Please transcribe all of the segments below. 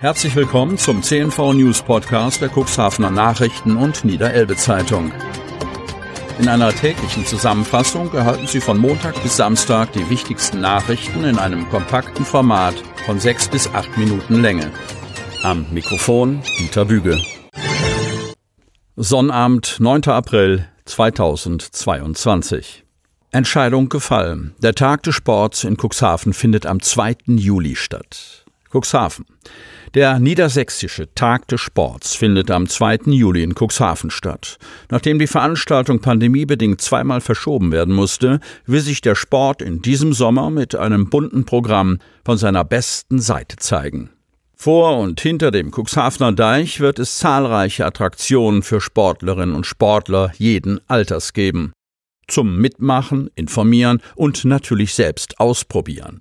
Herzlich willkommen zum CNV News Podcast der Cuxhavener Nachrichten und Niederelbe Zeitung. In einer täglichen Zusammenfassung erhalten Sie von Montag bis Samstag die wichtigsten Nachrichten in einem kompakten Format von sechs bis acht Minuten Länge. Am Mikrofon Dieter Büge. Sonnabend, 9. April 2022. Entscheidung gefallen. Der Tag des Sports in Cuxhaven findet am 2. Juli statt. Cuxhaven. Der Niedersächsische Tag des Sports findet am 2. Juli in Cuxhaven statt. Nachdem die Veranstaltung pandemiebedingt zweimal verschoben werden musste, will sich der Sport in diesem Sommer mit einem bunten Programm von seiner besten Seite zeigen. Vor und hinter dem Cuxhavener Deich wird es zahlreiche Attraktionen für Sportlerinnen und Sportler jeden Alters geben. Zum Mitmachen, Informieren und natürlich selbst ausprobieren.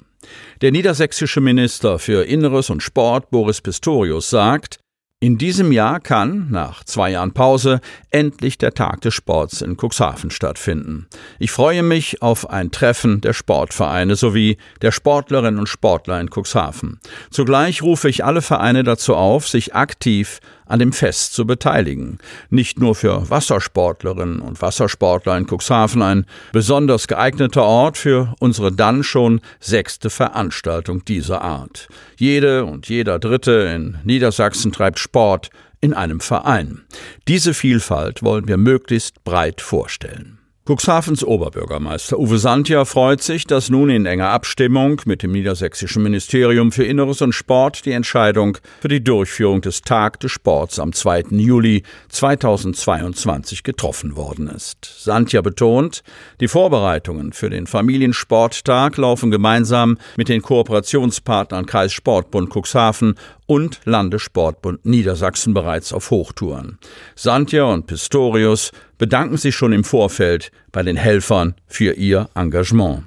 Der niedersächsische Minister für Inneres und Sport Boris Pistorius sagt, in diesem Jahr kann, nach zwei Jahren Pause, endlich der Tag des Sports in Cuxhaven stattfinden. Ich freue mich auf ein Treffen der Sportvereine sowie der Sportlerinnen und Sportler in Cuxhaven. Zugleich rufe ich alle Vereine dazu auf, sich aktiv an dem Fest zu beteiligen. Nicht nur für Wassersportlerinnen und Wassersportler in Cuxhaven ein besonders geeigneter Ort für unsere dann schon sechste Veranstaltung dieser Art. Jede und jeder Dritte in Niedersachsen treibt Sport in einem Verein. Diese Vielfalt wollen wir möglichst breit vorstellen. Cuxhavens Oberbürgermeister Uwe Santja freut sich, dass nun in enger Abstimmung mit dem Niedersächsischen Ministerium für Inneres und Sport die Entscheidung für die Durchführung des Tag des Sports am 2. Juli 2022 getroffen worden ist. Santja betont, die Vorbereitungen für den Familiensporttag laufen gemeinsam mit den Kooperationspartnern Kreissportbund Cuxhaven und Landessportbund Niedersachsen bereits auf Hochtouren. Santja und Pistorius bedanken sich schon im Vorfeld bei den Helfern für ihr Engagement.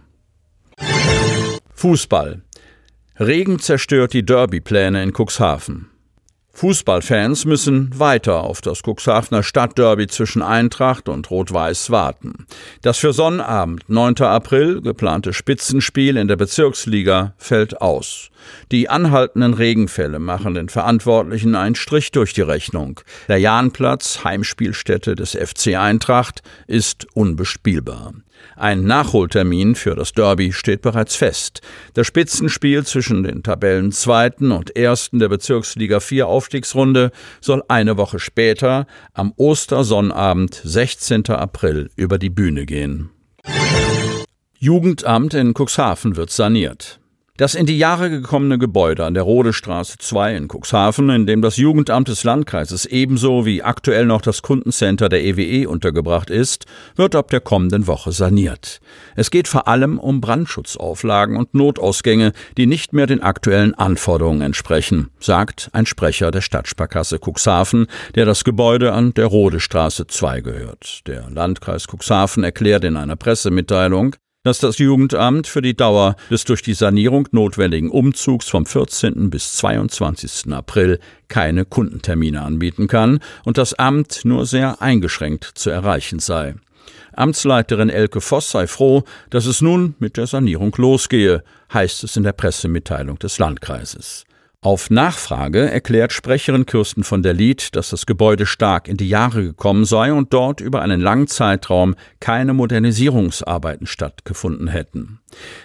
Fußball. Regen zerstört die Derbypläne in Cuxhaven. Fußballfans müssen weiter auf das Cuxhavener Stadtderby zwischen Eintracht und Rot-Weiß warten. Das für Sonnabend, 9. April, geplante Spitzenspiel in der Bezirksliga fällt aus. Die anhaltenden Regenfälle machen den Verantwortlichen einen Strich durch die Rechnung. Der Jahnplatz, Heimspielstätte des FC Eintracht, ist unbespielbar. Ein Nachholtermin für das Derby steht bereits fest. Das Spitzenspiel zwischen den Tabellenzweiten und Ersten der Bezirksliga 4 Aufstiegsrunde soll eine Woche später, am Ostersonnabend, 16. April, über die Bühne gehen. Jugendamt in Cuxhaven wird saniert. Das in die Jahre gekommene Gebäude an der Rodestraße 2 in Cuxhaven, in dem das Jugendamt des Landkreises ebenso wie aktuell noch das Kundencenter der EWE e untergebracht ist, wird ab der kommenden Woche saniert. Es geht vor allem um Brandschutzauflagen und Notausgänge, die nicht mehr den aktuellen Anforderungen entsprechen, sagt ein Sprecher der Stadtsparkasse Cuxhaven, der das Gebäude an der Rodestraße 2 gehört. Der Landkreis Cuxhaven erklärt in einer Pressemitteilung, dass das Jugendamt für die Dauer des durch die Sanierung notwendigen Umzugs vom 14. bis 22. April keine Kundentermine anbieten kann und das Amt nur sehr eingeschränkt zu erreichen sei. Amtsleiterin Elke Voss sei froh, dass es nun mit der Sanierung losgehe, heißt es in der Pressemitteilung des Landkreises. Auf Nachfrage erklärt Sprecherin Kirsten von der Lied, dass das Gebäude stark in die Jahre gekommen sei und dort über einen langen Zeitraum keine Modernisierungsarbeiten stattgefunden hätten.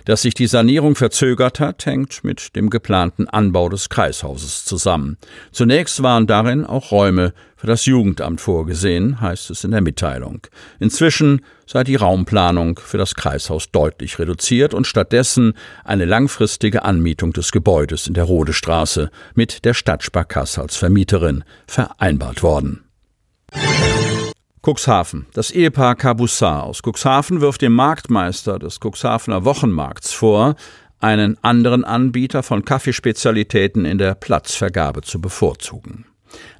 Dass sich die Sanierung verzögert hat, hängt mit dem geplanten Anbau des Kreishauses zusammen. Zunächst waren darin auch Räume für das Jugendamt vorgesehen, heißt es in der Mitteilung. Inzwischen sei die Raumplanung für das Kreishaus deutlich reduziert und stattdessen eine langfristige Anmietung des Gebäudes in der Rodestraße mit der Stadtsparkasse als Vermieterin vereinbart worden. Cuxhaven. Das Ehepaar Cabussat aus Cuxhaven wirft dem Marktmeister des Cuxhavener Wochenmarkts vor, einen anderen Anbieter von Kaffeespezialitäten in der Platzvergabe zu bevorzugen.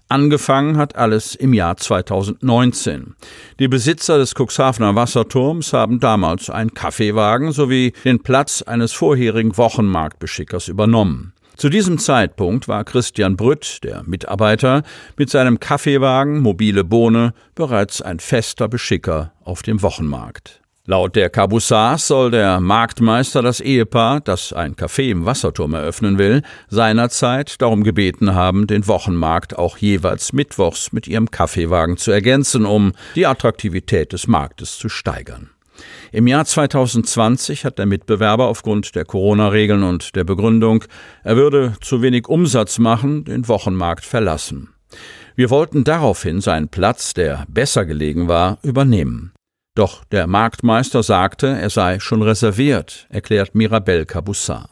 Angefangen hat alles im Jahr 2019. Die Besitzer des Cuxhavener Wasserturms haben damals einen Kaffeewagen sowie den Platz eines vorherigen Wochenmarktbeschickers übernommen. Zu diesem Zeitpunkt war Christian Brütt, der Mitarbeiter, mit seinem Kaffeewagen Mobile Bohne bereits ein fester Beschicker auf dem Wochenmarkt. Laut der Kabusars soll der Marktmeister das Ehepaar, das ein Café im Wasserturm eröffnen will, seinerzeit darum gebeten haben, den Wochenmarkt auch jeweils mittwochs mit ihrem Kaffeewagen zu ergänzen, um die Attraktivität des Marktes zu steigern. Im Jahr 2020 hat der Mitbewerber aufgrund der Corona-Regeln und der Begründung, er würde zu wenig Umsatz machen, den Wochenmarkt verlassen. Wir wollten daraufhin seinen Platz, der besser gelegen war, übernehmen. Doch der Marktmeister sagte, er sei schon reserviert, erklärt Mirabel Caboussat.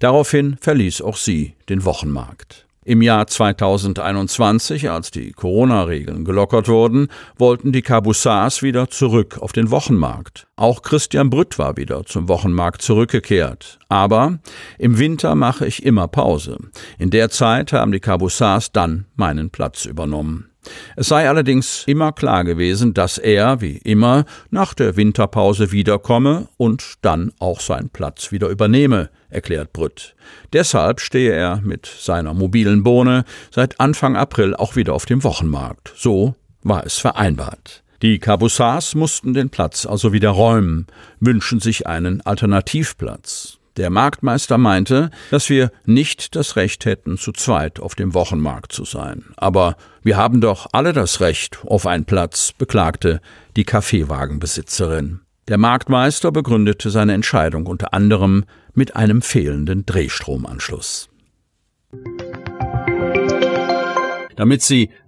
Daraufhin verließ auch sie den Wochenmarkt. Im Jahr 2021, als die Corona-Regeln gelockert wurden, wollten die Caboussars wieder zurück auf den Wochenmarkt. Auch Christian Brütt war wieder zum Wochenmarkt zurückgekehrt. Aber im Winter mache ich immer Pause. In der Zeit haben die Caboussars dann meinen Platz übernommen. Es sei allerdings immer klar gewesen, dass er, wie immer, nach der Winterpause wiederkomme und dann auch seinen Platz wieder übernehme, erklärt Brütt. Deshalb stehe er mit seiner mobilen Bohne seit Anfang April auch wieder auf dem Wochenmarkt. So war es vereinbart. Die Cabussars mussten den Platz also wieder räumen, wünschen sich einen Alternativplatz. Der Marktmeister meinte, dass wir nicht das Recht hätten, zu zweit auf dem Wochenmarkt zu sein. Aber wir haben doch alle das Recht auf einen Platz, beklagte die Kaffeewagenbesitzerin. Der Marktmeister begründete seine Entscheidung unter anderem mit einem fehlenden Drehstromanschluss. Damit Sie